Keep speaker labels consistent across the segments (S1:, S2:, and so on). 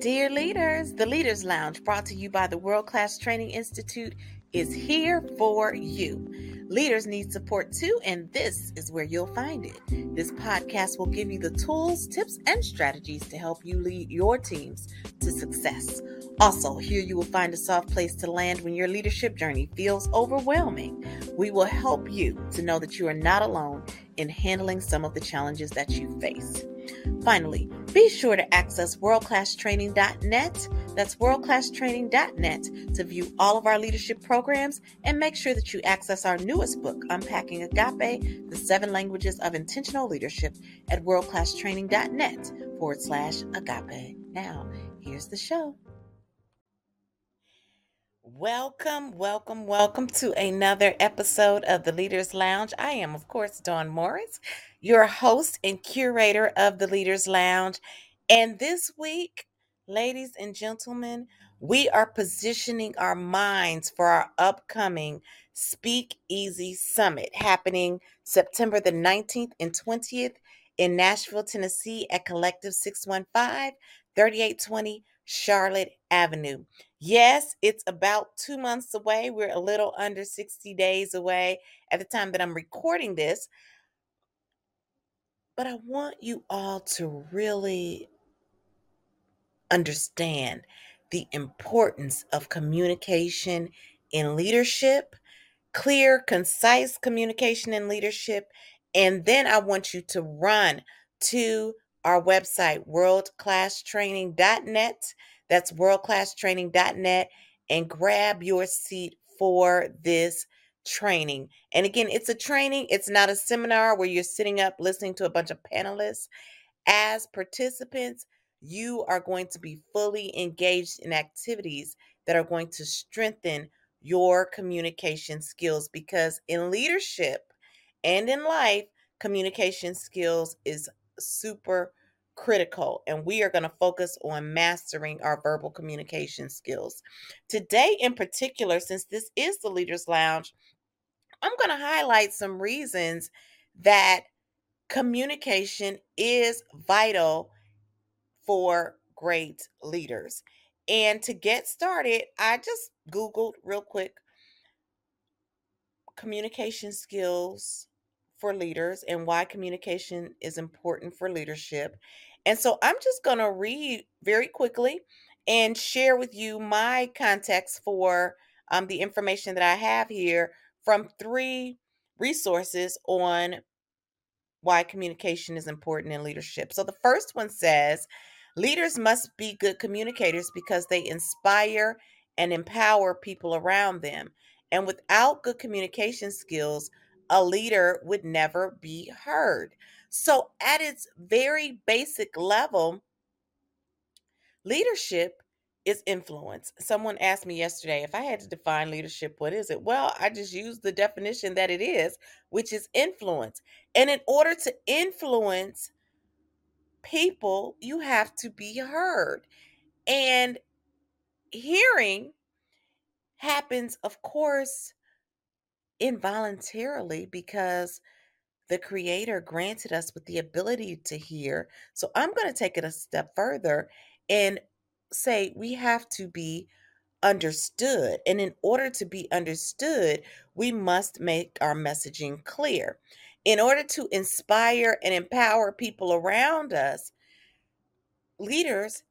S1: Dear leaders, the Leaders Lounge, brought to you by the World Class Training Institute, is here for you. Leaders need support too, and this is where you'll find it. This podcast will give you the tools, tips, and strategies to help you lead your teams to success. Also, here you will find a soft place to land when your leadership journey feels overwhelming. We will help you to know that you are not alone in handling some of the challenges that you face. Finally, be sure to access worldclasstraining.net. That's worldclasstraining.net to view all of our leadership programs and make sure that you access our newest book, Unpacking Agape The Seven Languages of Intentional Leadership, at worldclasstraining.net forward slash agape. Now, here's the show. Welcome, welcome, welcome to another episode of the Leaders Lounge. I am, of course, Dawn Morris, your host and curator of the Leaders Lounge. And this week, ladies and gentlemen, we are positioning our minds for our upcoming Speak Easy Summit happening September the 19th and 20th in Nashville, Tennessee at Collective 615 3820 Charlotte Avenue. Yes, it's about two months away. We're a little under 60 days away at the time that I'm recording this. But I want you all to really understand the importance of communication in leadership, clear, concise communication in leadership. And then I want you to run to our website, worldclasstraining.net that's worldclasstraining.net and grab your seat for this training. And again, it's a training, it's not a seminar where you're sitting up listening to a bunch of panelists. As participants, you are going to be fully engaged in activities that are going to strengthen your communication skills because in leadership and in life, communication skills is super critical, and we are going to focus on mastering our verbal communication skills. Today, in particular, since this is the Leaders Lounge, I'm going to highlight some reasons that communication is vital for great leaders. And to get started, I just Googled real quick communication skills for leaders and why communication is important for leadership. And so I'm just going to read very quickly and share with you my context for um, the information that I have here from three resources on why communication is important in leadership. So the first one says leaders must be good communicators because they inspire and empower people around them. And without good communication skills, a leader would never be heard. So, at its very basic level, leadership is influence. Someone asked me yesterday if I had to define leadership, what is it? Well, I just used the definition that it is, which is influence. And in order to influence people, you have to be heard. And hearing happens, of course, involuntarily because the creator granted us with the ability to hear. So I'm going to take it a step further and say we have to be understood. And in order to be understood, we must make our messaging clear. In order to inspire and empower people around us, leaders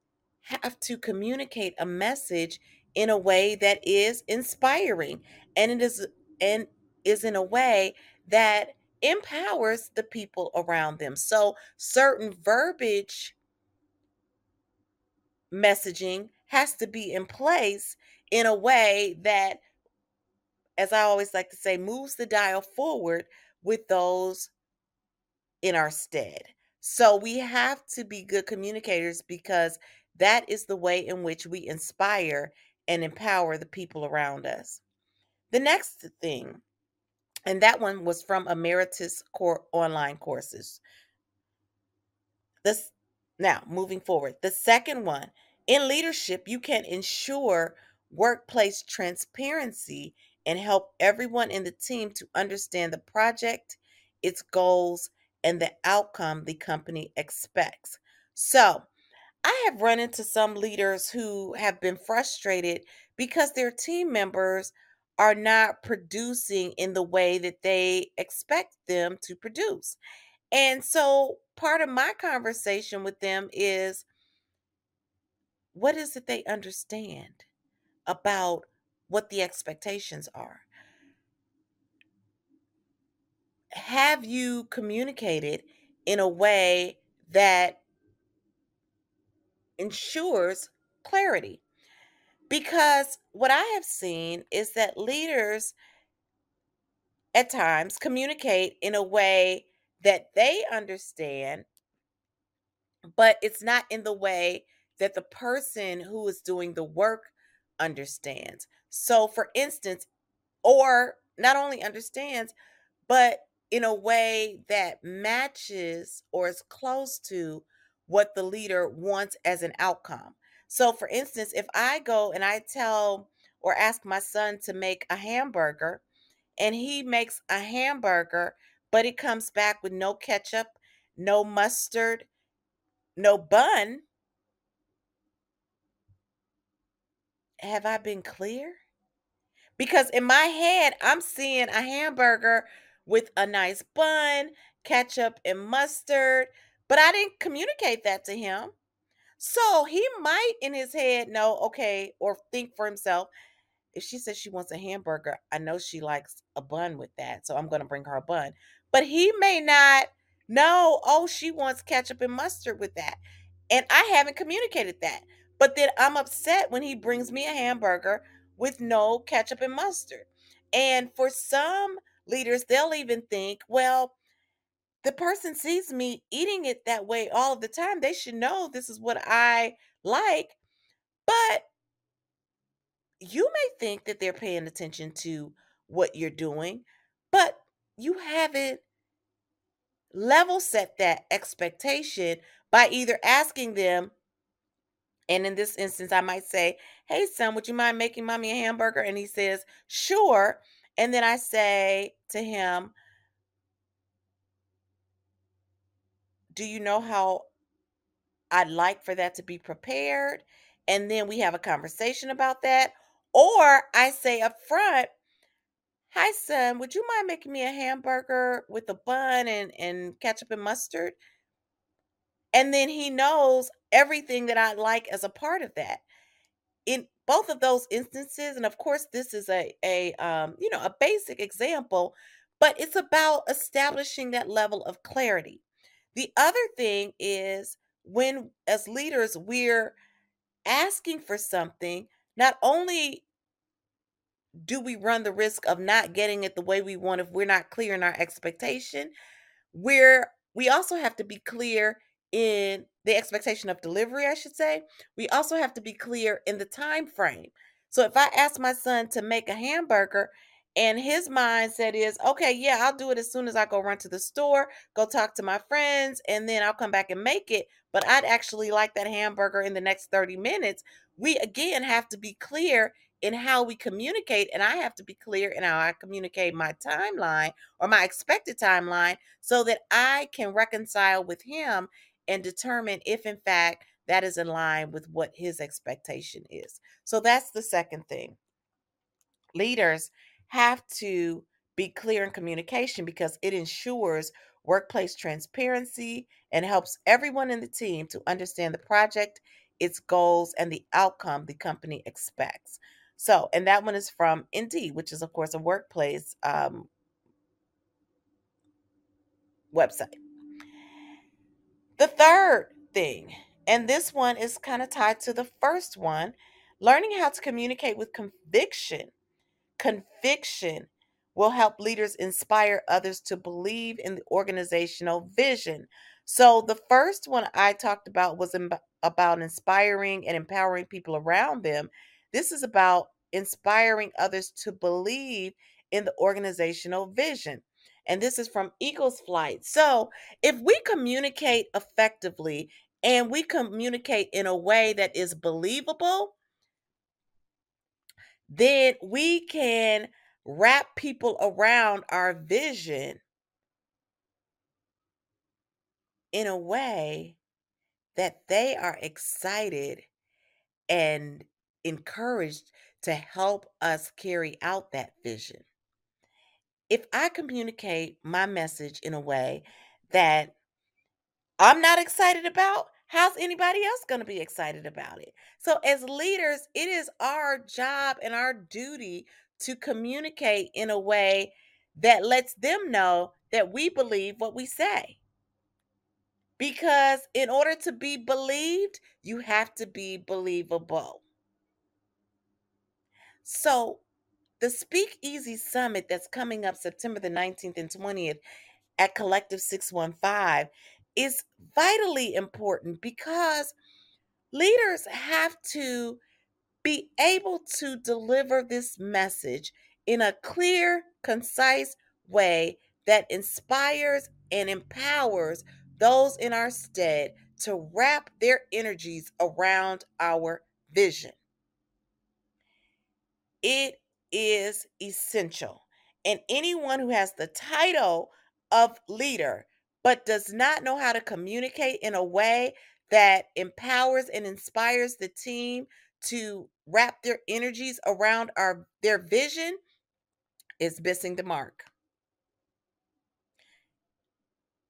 S1: have to communicate a message in a way that is inspiring and it is and is in a way that empowers the people around them. So, certain verbiage messaging has to be in place in a way that, as I always like to say, moves the dial forward with those in our stead. So, we have to be good communicators because that is the way in which we inspire and empower the people around us. The next thing and that one was from Emeritus Core Online Courses. This now moving forward. The second one in leadership, you can ensure workplace transparency and help everyone in the team to understand the project, its goals, and the outcome the company expects. So, I have run into some leaders who have been frustrated because their team members are not producing in the way that they expect them to produce. And so part of my conversation with them is what is it they understand about what the expectations are? Have you communicated in a way that ensures clarity? Because what I have seen is that leaders at times communicate in a way that they understand, but it's not in the way that the person who is doing the work understands. So, for instance, or not only understands, but in a way that matches or is close to what the leader wants as an outcome. So, for instance, if I go and I tell or ask my son to make a hamburger, and he makes a hamburger, but it comes back with no ketchup, no mustard, no bun. Have I been clear? Because in my head, I'm seeing a hamburger with a nice bun, ketchup, and mustard, but I didn't communicate that to him. So he might in his head know, okay, or think for himself, if she says she wants a hamburger, I know she likes a bun with that. So I'm going to bring her a bun. But he may not know, oh, she wants ketchup and mustard with that. And I haven't communicated that. But then I'm upset when he brings me a hamburger with no ketchup and mustard. And for some leaders, they'll even think, well, the person sees me eating it that way all of the time. They should know this is what I like. But you may think that they're paying attention to what you're doing, but you haven't level set that expectation by either asking them, and in this instance, I might say, Hey, son, would you mind making mommy a hamburger? And he says, Sure. And then I say to him, Do you know how I'd like for that to be prepared? And then we have a conversation about that. Or I say up front, Hi, son, would you mind making me a hamburger with a bun and, and ketchup and mustard? And then he knows everything that I like as a part of that. In both of those instances, and of course, this is a, a um, you know, a basic example, but it's about establishing that level of clarity. The other thing is when as leaders we're asking for something, not only do we run the risk of not getting it the way we want if we're not clear in our expectation we're we also have to be clear in the expectation of delivery i should say we also have to be clear in the time frame. So if i ask my son to make a hamburger and his mindset is okay yeah i'll do it as soon as i go run to the store go talk to my friends and then i'll come back and make it but i'd actually like that hamburger in the next 30 minutes we again have to be clear in how we communicate and i have to be clear in how i communicate my timeline or my expected timeline so that i can reconcile with him and determine if in fact that is in line with what his expectation is so that's the second thing leaders have to be clear in communication because it ensures workplace transparency and helps everyone in the team to understand the project, its goals, and the outcome the company expects. So, and that one is from Indeed, which is, of course, a workplace um, website. The third thing, and this one is kind of tied to the first one learning how to communicate with conviction. Conviction will help leaders inspire others to believe in the organizational vision. So, the first one I talked about was im- about inspiring and empowering people around them. This is about inspiring others to believe in the organizational vision. And this is from Eagles Flight. So, if we communicate effectively and we communicate in a way that is believable, then we can wrap people around our vision in a way that they are excited and encouraged to help us carry out that vision. If I communicate my message in a way that I'm not excited about, how's anybody else going to be excited about it? So, as leaders, it is our job and our duty to communicate in a way that lets them know that we believe what we say. Because in order to be believed, you have to be believable. So, the Speakeasy Summit that's coming up September the 19th and 20th at Collective 615 is vitally important because leaders have to be able to deliver this message in a clear, concise way that inspires and empowers those in our stead to wrap their energies around our vision. It is essential. And anyone who has the title of leader but does not know how to communicate in a way that empowers and inspires the team to wrap their energies around our their vision is missing the mark.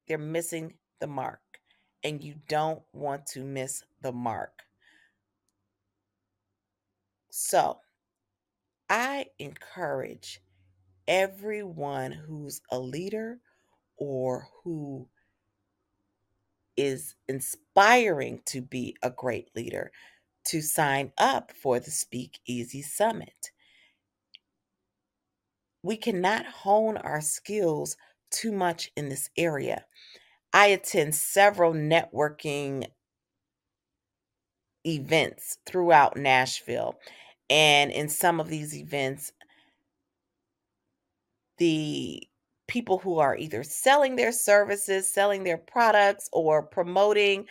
S1: They're missing the mark and you don't want to miss the mark. So, I encourage everyone who's a leader or who is inspiring to be a great leader to sign up for the Speak Easy Summit. We cannot hone our skills too much in this area. I attend several networking events throughout Nashville. And in some of these events, the people who are either selling their services, selling their products, or promoting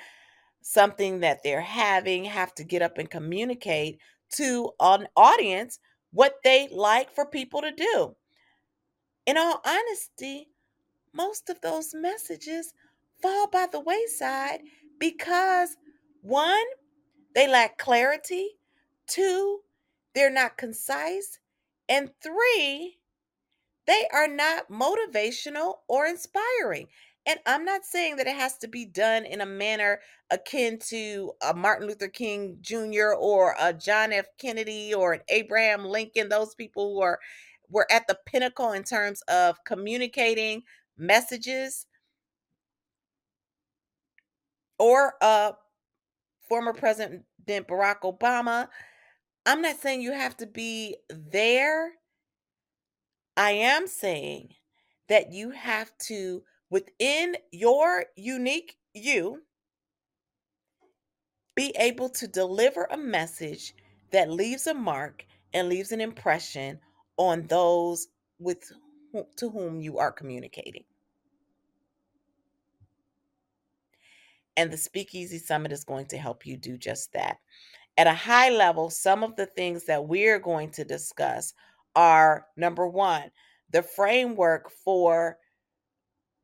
S1: something that they're having have to get up and communicate to an audience what they like for people to do. In all honesty, most of those messages fall by the wayside because one, they lack clarity, two, they're not concise, and three, they are not motivational or inspiring. And I'm not saying that it has to be done in a manner akin to a Martin Luther King Jr. or a John F. Kennedy or an Abraham Lincoln, those people who are were at the pinnacle in terms of communicating messages or uh former president Barack Obama. I'm not saying you have to be there. I am saying that you have to within your unique you be able to deliver a message that leaves a mark and leaves an impression on those with to whom you are communicating. And the Speakeasy Summit is going to help you do just that. At a high level, some of the things that we're going to discuss are number one, the framework for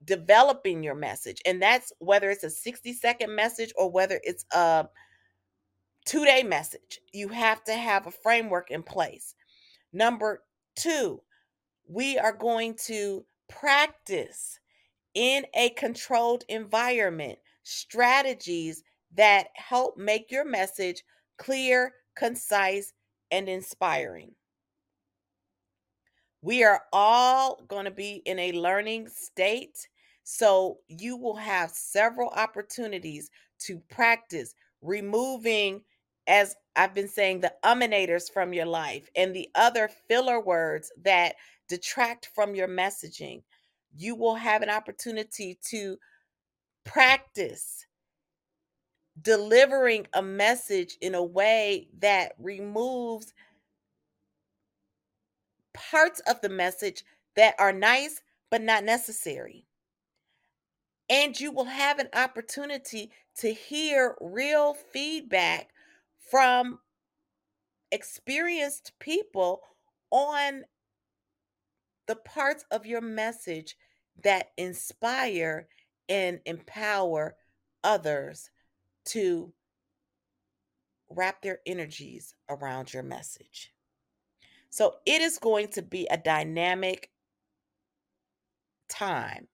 S1: developing your message. And that's whether it's a 60 second message or whether it's a two day message. You have to have a framework in place. Number two, we are going to practice in a controlled environment strategies that help make your message clear, concise, and inspiring. We are all going to be in a learning state. So you will have several opportunities to practice removing, as I've been saying, the uminators from your life and the other filler words that detract from your messaging. You will have an opportunity to practice delivering a message in a way that removes parts of the message that are nice but not necessary. And you will have an opportunity to hear real feedback from experienced people on the parts of your message that inspire and empower others to wrap their energies around your message. So it is going to be a dynamic time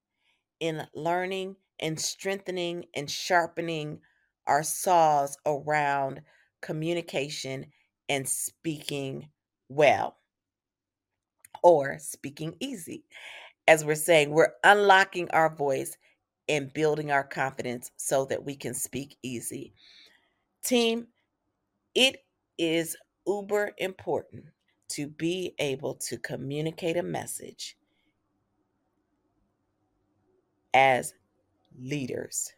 S1: in learning and strengthening and sharpening our saws around communication and speaking well or speaking easy. As we're saying, we're unlocking our voice and building our confidence so that we can speak easy. Team, it is uber important to be able to communicate a message as leaders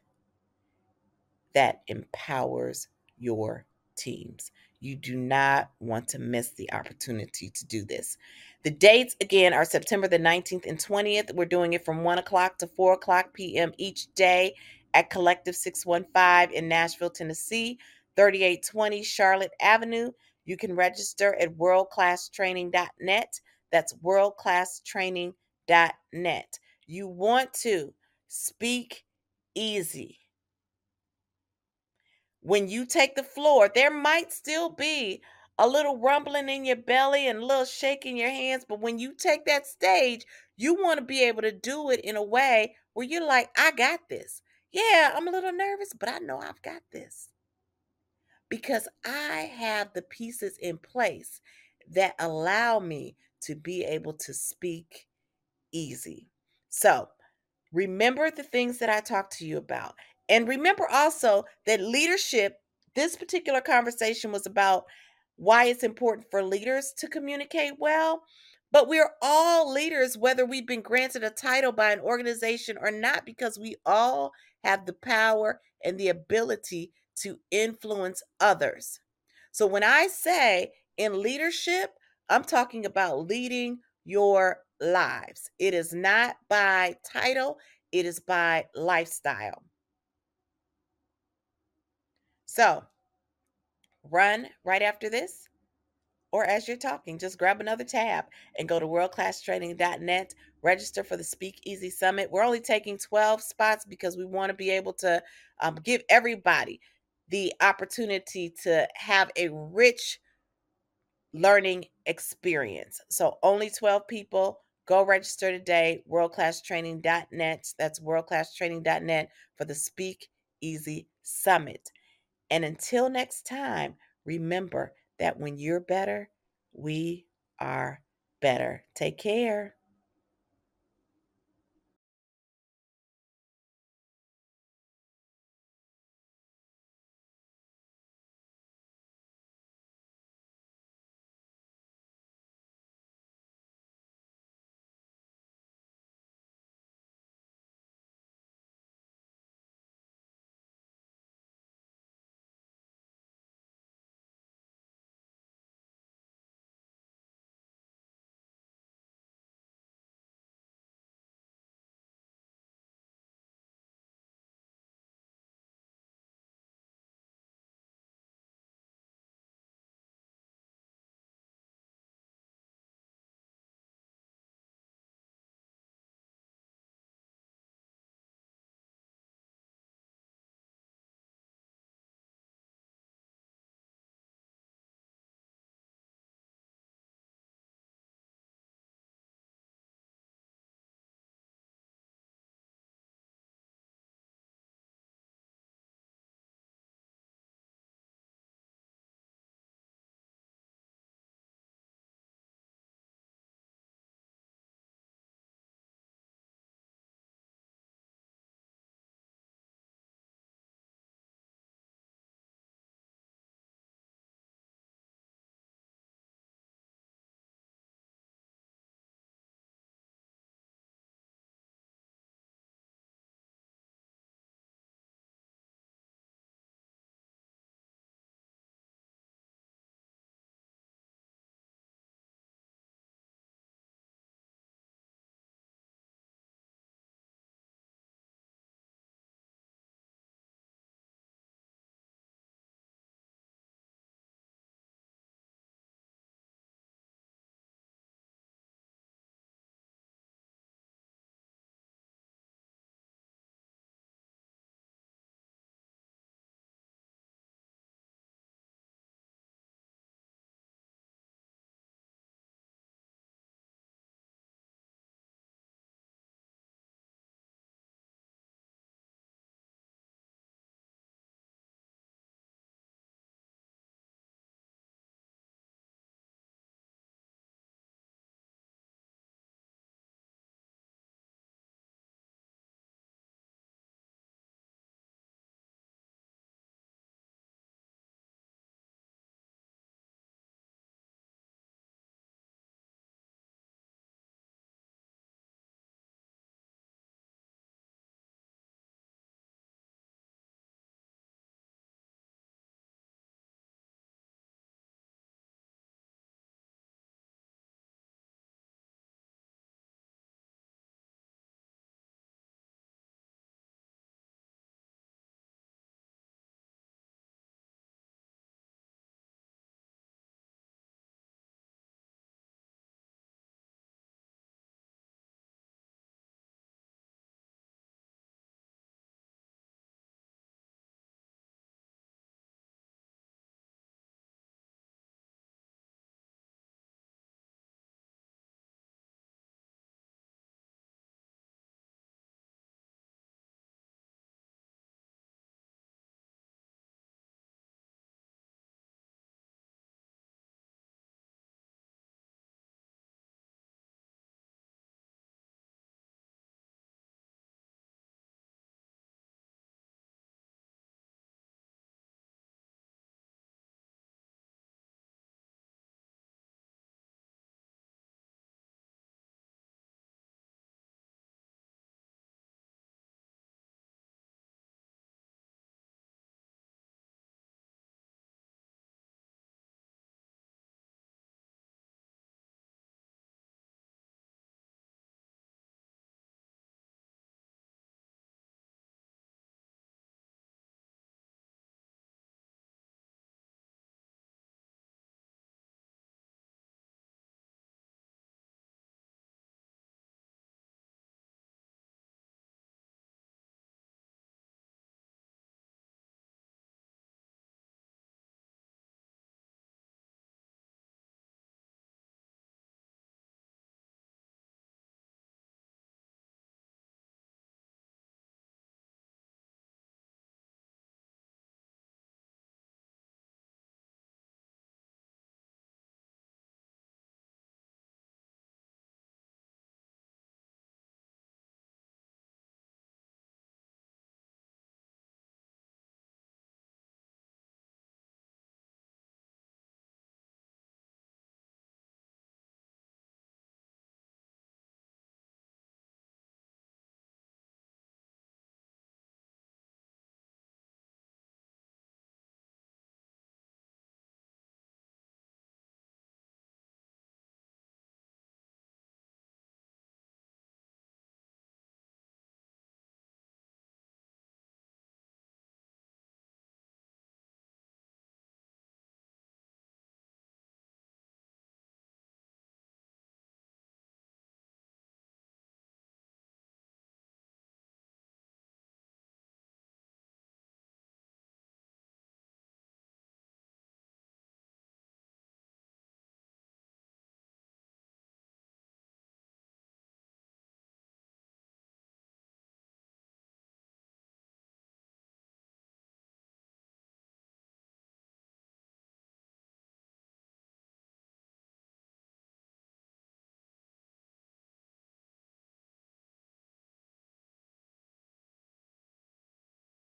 S1: that empowers your teams. You do not want to miss the opportunity to do this. The dates again are September the 19th and 20th. We're doing it from 1 o'clock to 4 o'clock p.m. each day at Collective 615 in Nashville, Tennessee, 3820 Charlotte Avenue. You can register at worldclasstraining.net. That's worldclasstraining.net. You want to speak easy. When you take the floor, there might still be a little rumbling in your belly and a little shaking your hands, but when you take that stage, you want to be able to do it in a way where you're like, I got this. Yeah, I'm a little nervous, but I know I've got this because I have the pieces in place that allow me to be able to speak easy. So, remember the things that I talked to you about. And remember also that leadership, this particular conversation was about why it's important for leaders to communicate well. But we're all leaders, whether we've been granted a title by an organization or not, because we all have the power and the ability to influence others. So when I say in leadership, I'm talking about leading your lives. It is not by title, it is by lifestyle. So run right after this or as you're talking, just grab another tab and go to worldclasstraining.net, register for the Speak Easy Summit. We're only taking 12 spots because we want to be able to um, give everybody the opportunity to have a rich learning experience. So only 12 people. Go register today, worldclasstraining.net. That's worldclasstraining.net for the Speak Easy Summit. And until next time, remember that when you're better, we are better. Take care.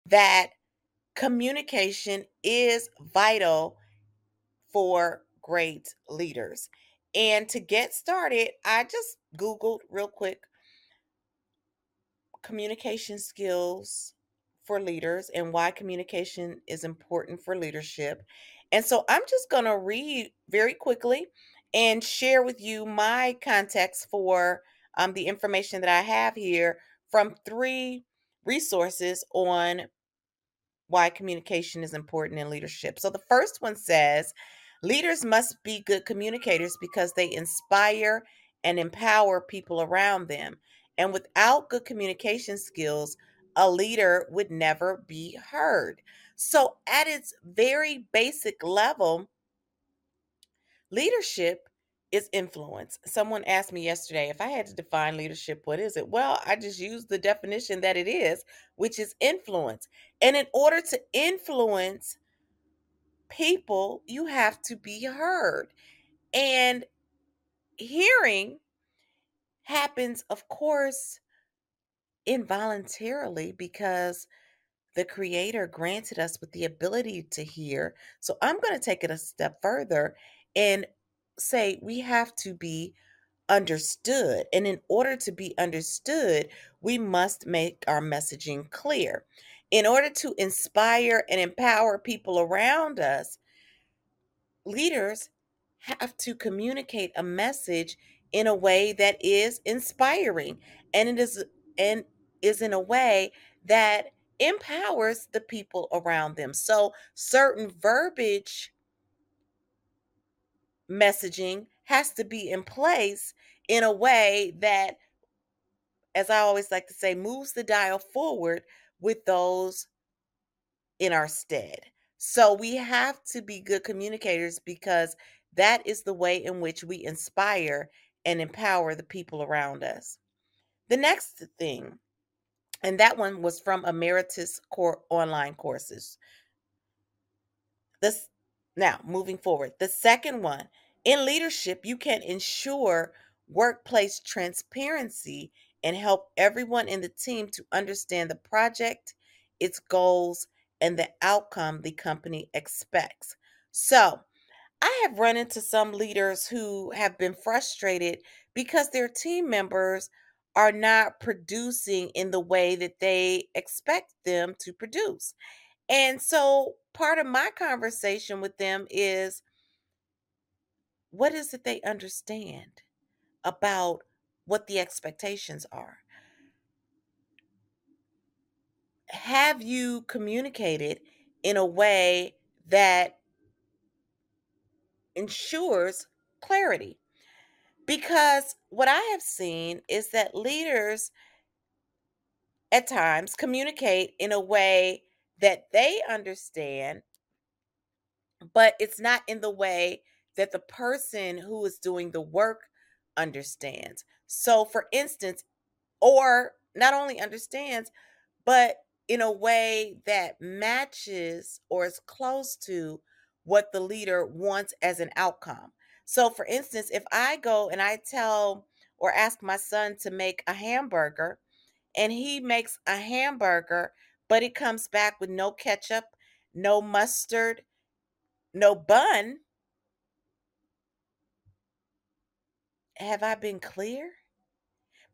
S1: That communication is vital for great leaders. And to get started, I just Googled real quick communication skills for leaders and why communication is important for leadership. And so I'm just going to read very quickly and share with you my context for um, the information that I have here from three resources on why communication is important in leadership. So the first one says leaders must be good communicators because they inspire and empower people around them. And without good communication skills, a leader would never be heard. So, at its very basic level, leadership is influence. Someone asked me yesterday if I had to define leadership, what is it? Well, I just used the definition that it is, which is influence. And in order to influence people, you have to be heard. And hearing happens, of course, involuntarily because the creator granted us with the ability to hear. So I'm going to take it a step further and say we have to be understood. And in order to be understood, we must make our messaging clear. In order to inspire and empower people around us, leaders have to communicate a message in a way that is inspiring and it is and is in a way that empowers the people around them. So certain verbiage messaging has to be in place in a way that as I always like to say moves the dial forward with those in our stead. So we have to be good communicators because that is the way in which we inspire and empower the people around us. The next thing, and that one was from Emeritus Core Online Courses. This now moving forward. The second one, in leadership, you can ensure workplace transparency and help everyone in the team to understand the project, its goals, and the outcome the company expects. So, I have run into some leaders who have been frustrated because their team members are not producing in the way that they expect them to produce. And so, part of my conversation with them is what is it they understand about what the expectations are? have you communicated in a way that ensures clarity? Because what I have seen is that leaders at times communicate in a way that they understand, but it's not in the way that the person who is doing the work understands. So, for instance, or not only understands, but in a way that matches or is close to what the leader wants as an outcome. So, for instance, if I go and I tell or ask my son to make a hamburger and he makes a hamburger, but it comes back with no ketchup, no mustard, no bun, have I been clear?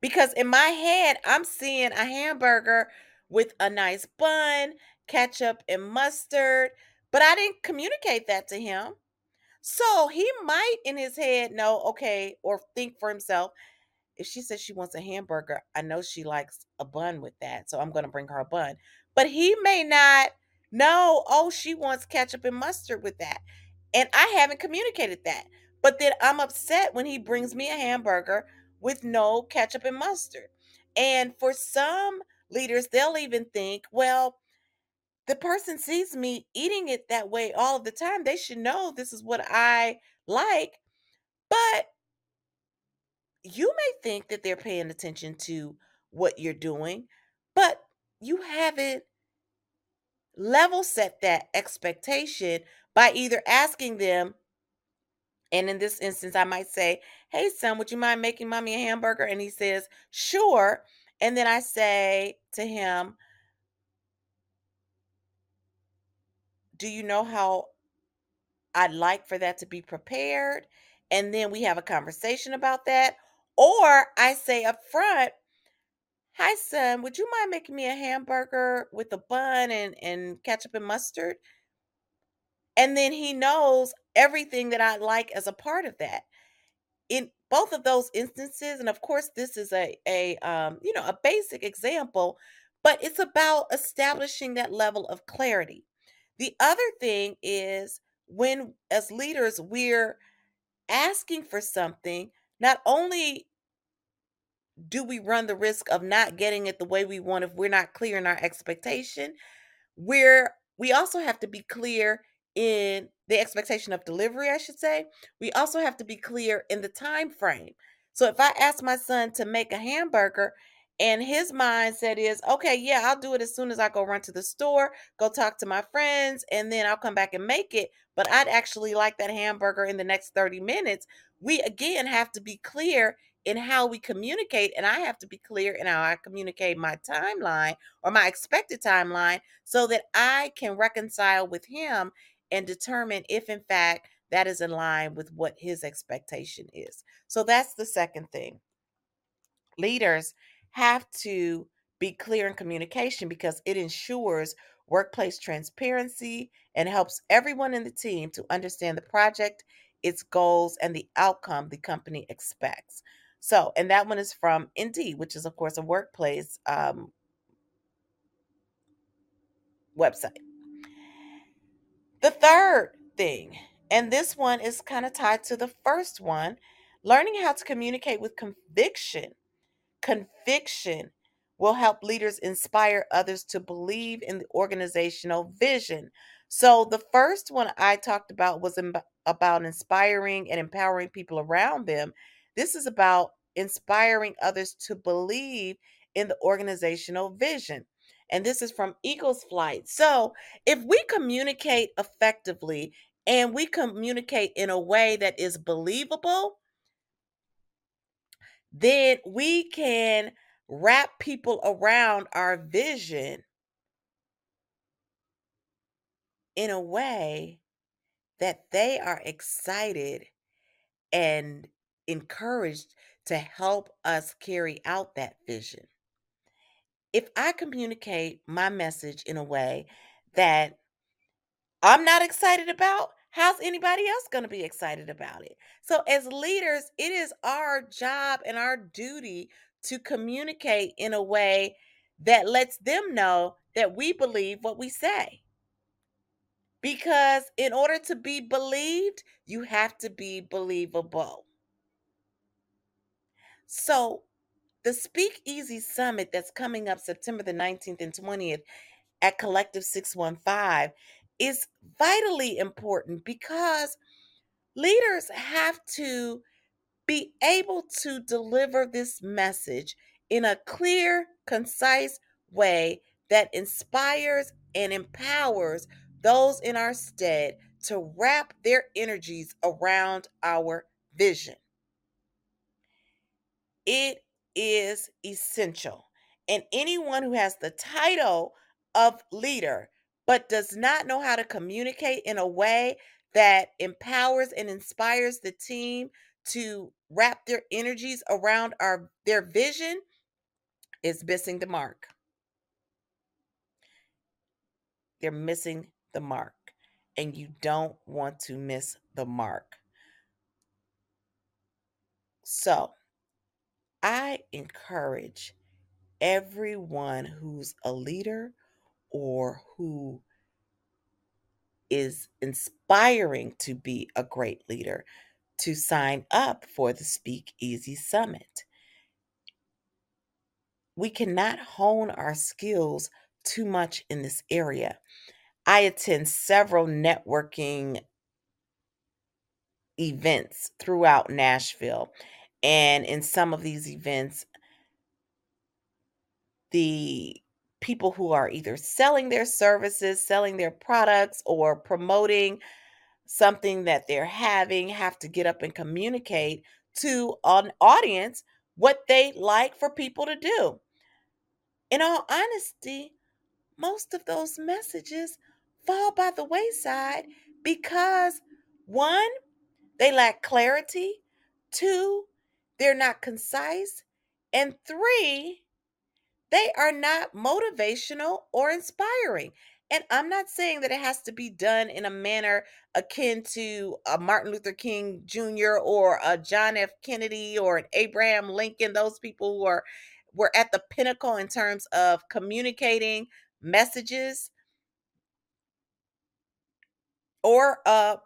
S1: Because in my head, I'm seeing a hamburger with a nice bun, ketchup, and mustard. But I didn't communicate that to him. So he might in his head know, okay, or think for himself, if she says she wants a hamburger, I know she likes a bun with that. So I'm going to bring her a bun. But he may not know, oh, she wants ketchup and mustard with that. And I haven't communicated that. But then I'm upset when he brings me a hamburger with no ketchup and mustard. And for some leaders, they'll even think, well, the person sees me eating it that way all of the time. They should know this is what I like. But you may think that they're paying attention to what you're doing, but you haven't level set that expectation by either asking them, and in this instance, I might say, Hey, son, would you mind making mommy a hamburger? And he says, Sure. And then I say to him, do you know how I'd like for that to be prepared? And then we have a conversation about that. Or I say up front, Hi, son, would you mind making me a hamburger with a bun and, and ketchup and mustard? And then he knows everything that I like as a part of that. In both of those instances, and of course, this is a, a um, you know, a basic example, but it's about establishing that level of clarity. The other thing is when as leaders we're asking for something, not only do we run the risk of not getting it the way we want if we're not clear in our expectation, we're we also have to be clear in the expectation of delivery, I should say. We also have to be clear in the time frame. So if I ask my son to make a hamburger and his mindset is, okay, yeah, I'll do it as soon as I go run to the store, go talk to my friends, and then I'll come back and make it. But I'd actually like that hamburger in the next 30 minutes. We again have to be clear in how we communicate, and I have to be clear in how I communicate my timeline or my expected timeline so that I can reconcile with him and determine if, in fact, that is in line with what his expectation is. So that's the second thing. Leaders have to be clear in communication because it ensures workplace transparency and helps everyone in the team to understand the project, its goals, and the outcome the company expects. So, and that one is from Indeed, which is, of course, a workplace um, website. The third thing, and this one is kind of tied to the first one learning how to communicate with conviction. Conviction will help leaders inspire others to believe in the organizational vision. So, the first one I talked about was about inspiring and empowering people around them. This is about inspiring others to believe in the organizational vision. And this is from Eagles Flight. So, if we communicate effectively and we communicate in a way that is believable, then we can wrap people around our vision in a way that they are excited and encouraged to help us carry out that vision. If I communicate my message in a way that I'm not excited about, how's anybody else going to be excited about it? So, as leaders, it is our job and our duty to communicate in a way that lets them know that we believe what we say. Because in order to be believed, you have to be believable. So, the Speakeasy Summit that's coming up September the 19th and 20th at Collective 615 is vitally important because leaders have to be able to deliver this message in a clear, concise way that inspires and empowers those in our stead to wrap their energies around our vision. It is essential. And anyone who has the title of leader but does not know how to communicate in a way that empowers and inspires the team to wrap their energies around our their vision is missing the mark. They're missing the mark and you don't want to miss the mark. So, I encourage everyone who's a leader or who is inspiring to be a great leader to sign up for the Speak Easy Summit. We cannot hone our skills too much in this area. I attend several networking events throughout Nashville, and in some of these events, the people who are either selling their services, selling their products, or promoting something that they're having have to get up and communicate to an audience what they like for people to do. In all honesty, most of those messages fall by the wayside because one, they lack clarity, two, they're not concise, and three, they are not motivational or inspiring. And I'm not saying that it has to be done in a manner akin to a Martin Luther King Jr. or a John F. Kennedy or an Abraham Lincoln, those people who are were at the pinnacle in terms of communicating messages or uh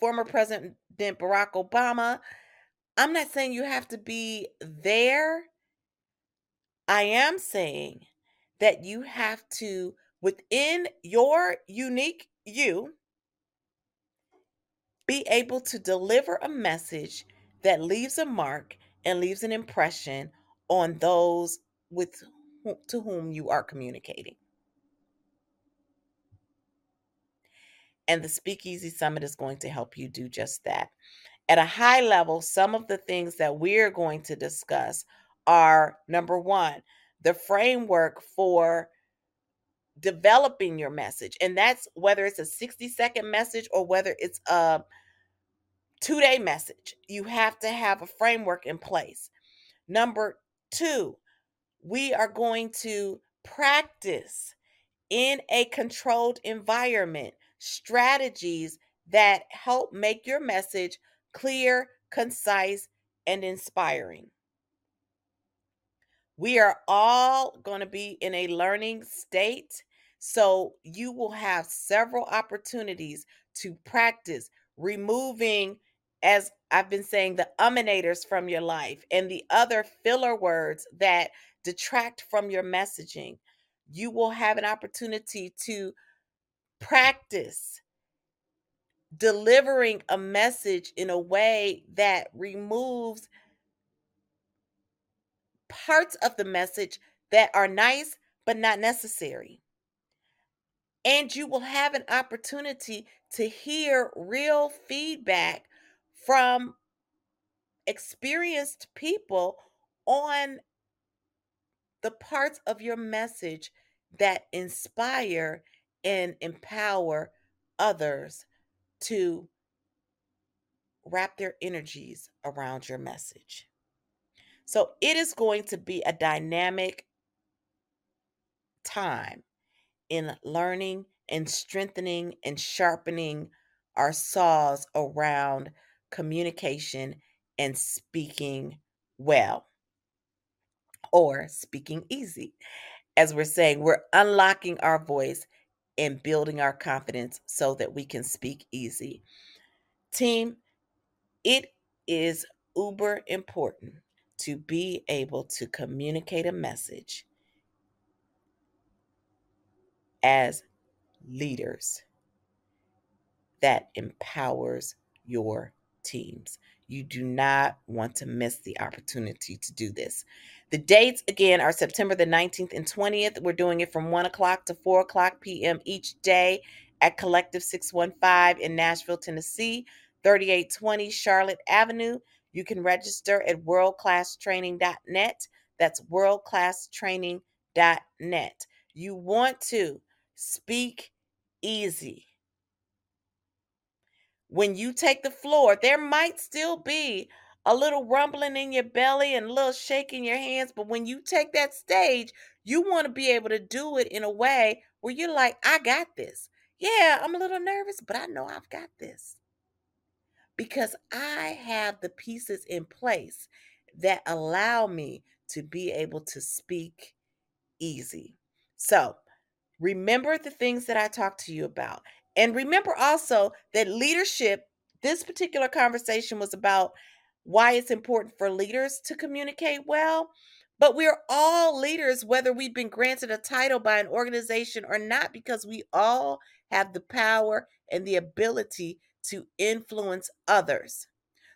S1: former President Barack Obama. I'm not saying you have to be there. I am saying that you have to, within your unique you, be able to deliver a message that leaves a mark and leaves an impression on those with to whom you are communicating. And the Speakeasy Summit is going to help you do just that. At a high level, some of the things that we're going to discuss are number one, the framework for developing your message. And that's whether it's a 60 second message or whether it's a two day message. You have to have a framework in place. Number two, we are going to practice in a controlled environment strategies that help make your message clear, concise, and inspiring. We are all going to be in a learning state. So you will have several opportunities to practice removing, as I've been saying, the uminators from your life and the other filler words that detract from your messaging. You will have an opportunity to practice delivering a message in a way that removes parts of the message that are nice but not necessary. And you will have an opportunity to hear real feedback from experienced people on the parts of your message that inspire and empower others to wrap their energies around your message. So it is going to be a dynamic time in learning and strengthening and sharpening our saws around communication and speaking well or speaking easy. As we're saying, we're unlocking our voice and building our confidence so that we can speak easy. Team, it is uber important to be able to communicate a message as leaders that empowers your teams. You do not want to miss the opportunity to do this. The dates again are September the 19th and 20th. We're doing it from 1 o'clock to 4 o'clock p.m. each day at Collective 615 in Nashville, Tennessee, 3820 Charlotte Avenue. You can register at worldclasstraining.net. That's worldclasstraining.net. You want to speak easy. When you take the floor, there might still be a little rumbling in your belly and a little shaking your hands. But when you take that stage, you want to be able to do it in a way where you're like, I got this. Yeah, I'm a little nervous, but I know I've got this. Because I have the pieces in place that allow me to be able to speak easy. So remember the things that I talked to you about. And remember also that leadership, this particular conversation was about why it's important for leaders to communicate well. But we're all leaders, whether we've been granted a title by an organization or not, because we all have the power and the ability to influence others.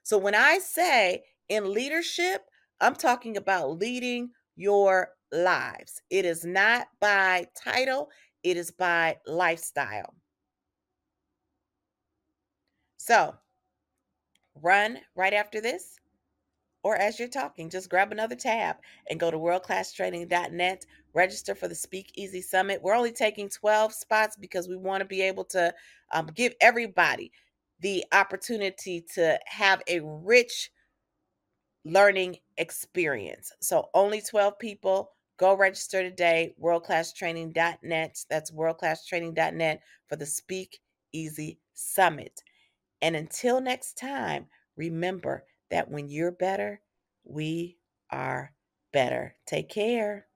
S1: So when I say in leadership, I'm talking about leading your lives. It is not by title, it is by lifestyle. So, run right after this. or as you're talking, just grab another tab and go to worldclasstraining.net, register for the Speak Easy Summit. We're only taking 12 spots because we want to be able to um, give everybody the opportunity to have a rich learning experience. So only 12 people. Go register today, worldclasstraining.net. That's worldclasstraining.net for the Speak Easy Summit. And until next time, remember that when you're better, we are better. Take care.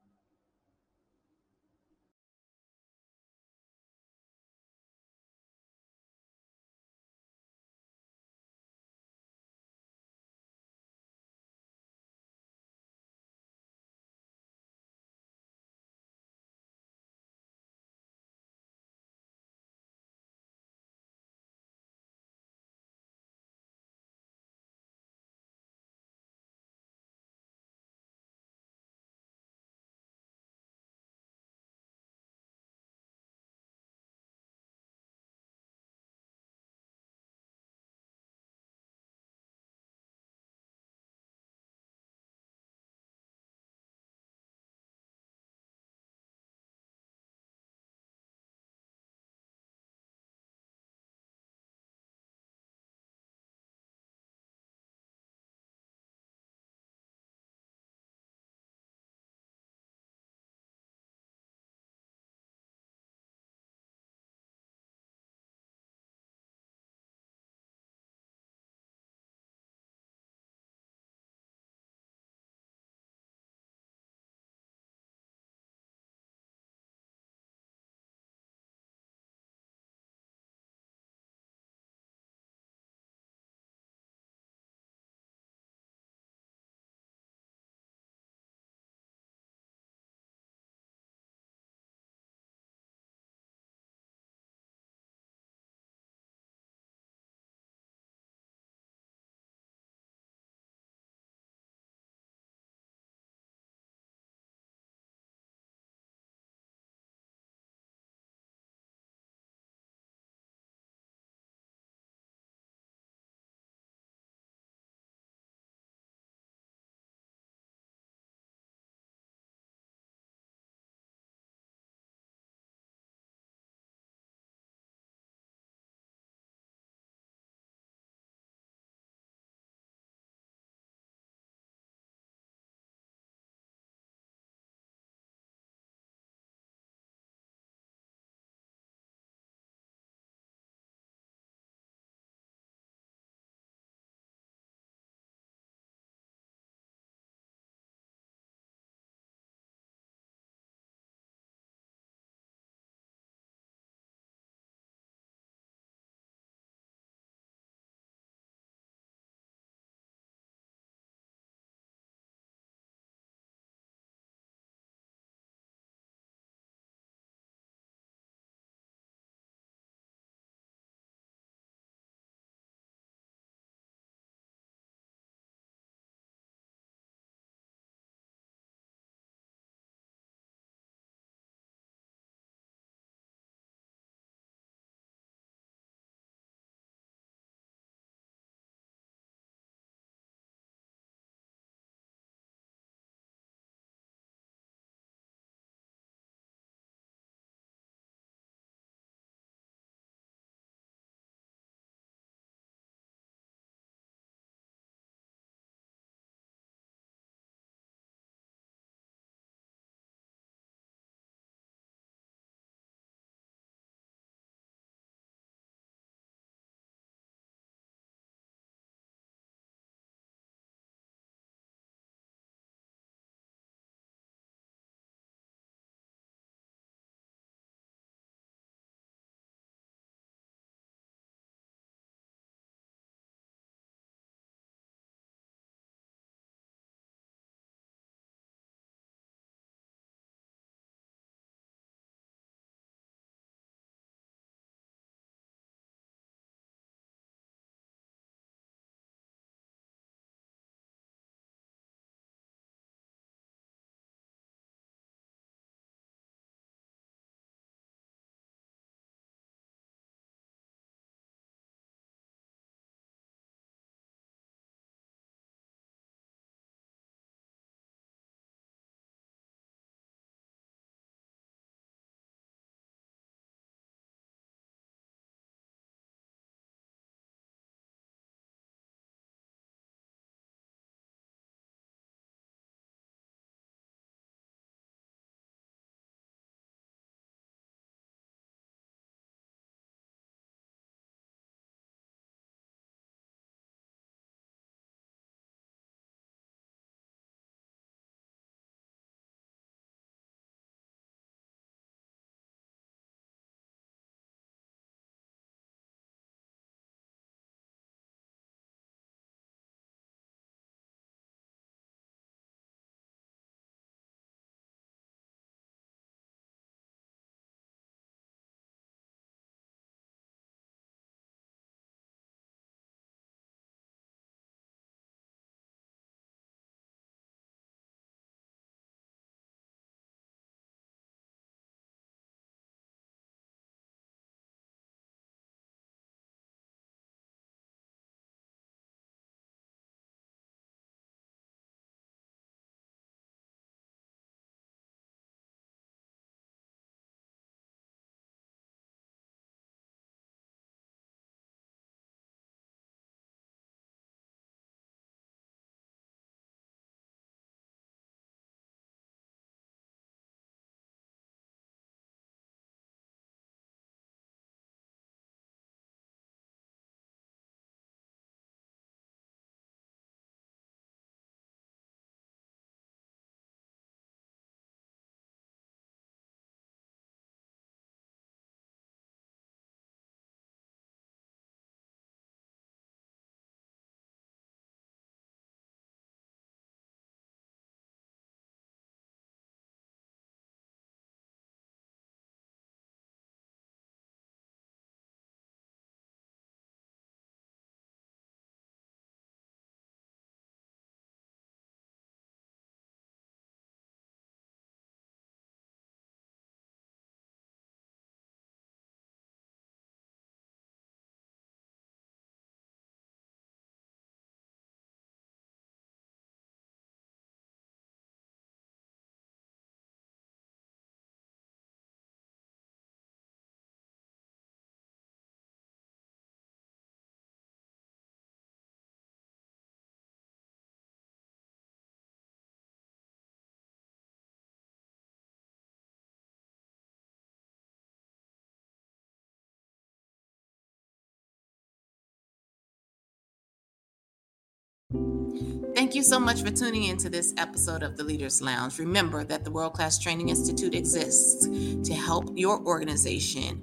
S1: Thank you so much for tuning in to this episode of the Leaders Lounge. Remember that the World Class Training Institute exists to help your organization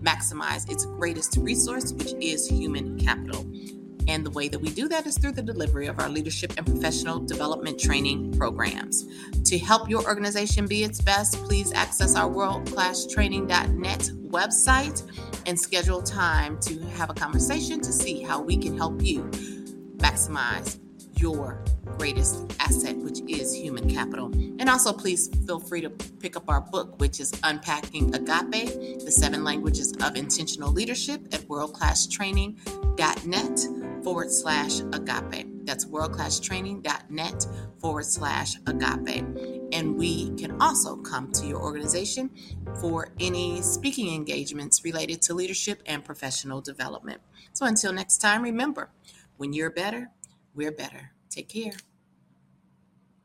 S1: maximize its greatest resource, which is human capital. And the way that we do that is through the delivery of our leadership and professional development training programs. To help your organization be its best, please access our worldclasstraining.net website and schedule time to have a conversation to see how we can help you maximize your greatest asset, which is human capital. And also, please feel free to pick up our book, which is Unpacking Agape, the seven languages of intentional leadership at worldclasstraining.net forward slash agape. That's worldclasstraining.net forward slash agape. And we can also come to your organization for any speaking engagements related to leadership and professional development. So until next time, remember when you're better, we're better. Take care.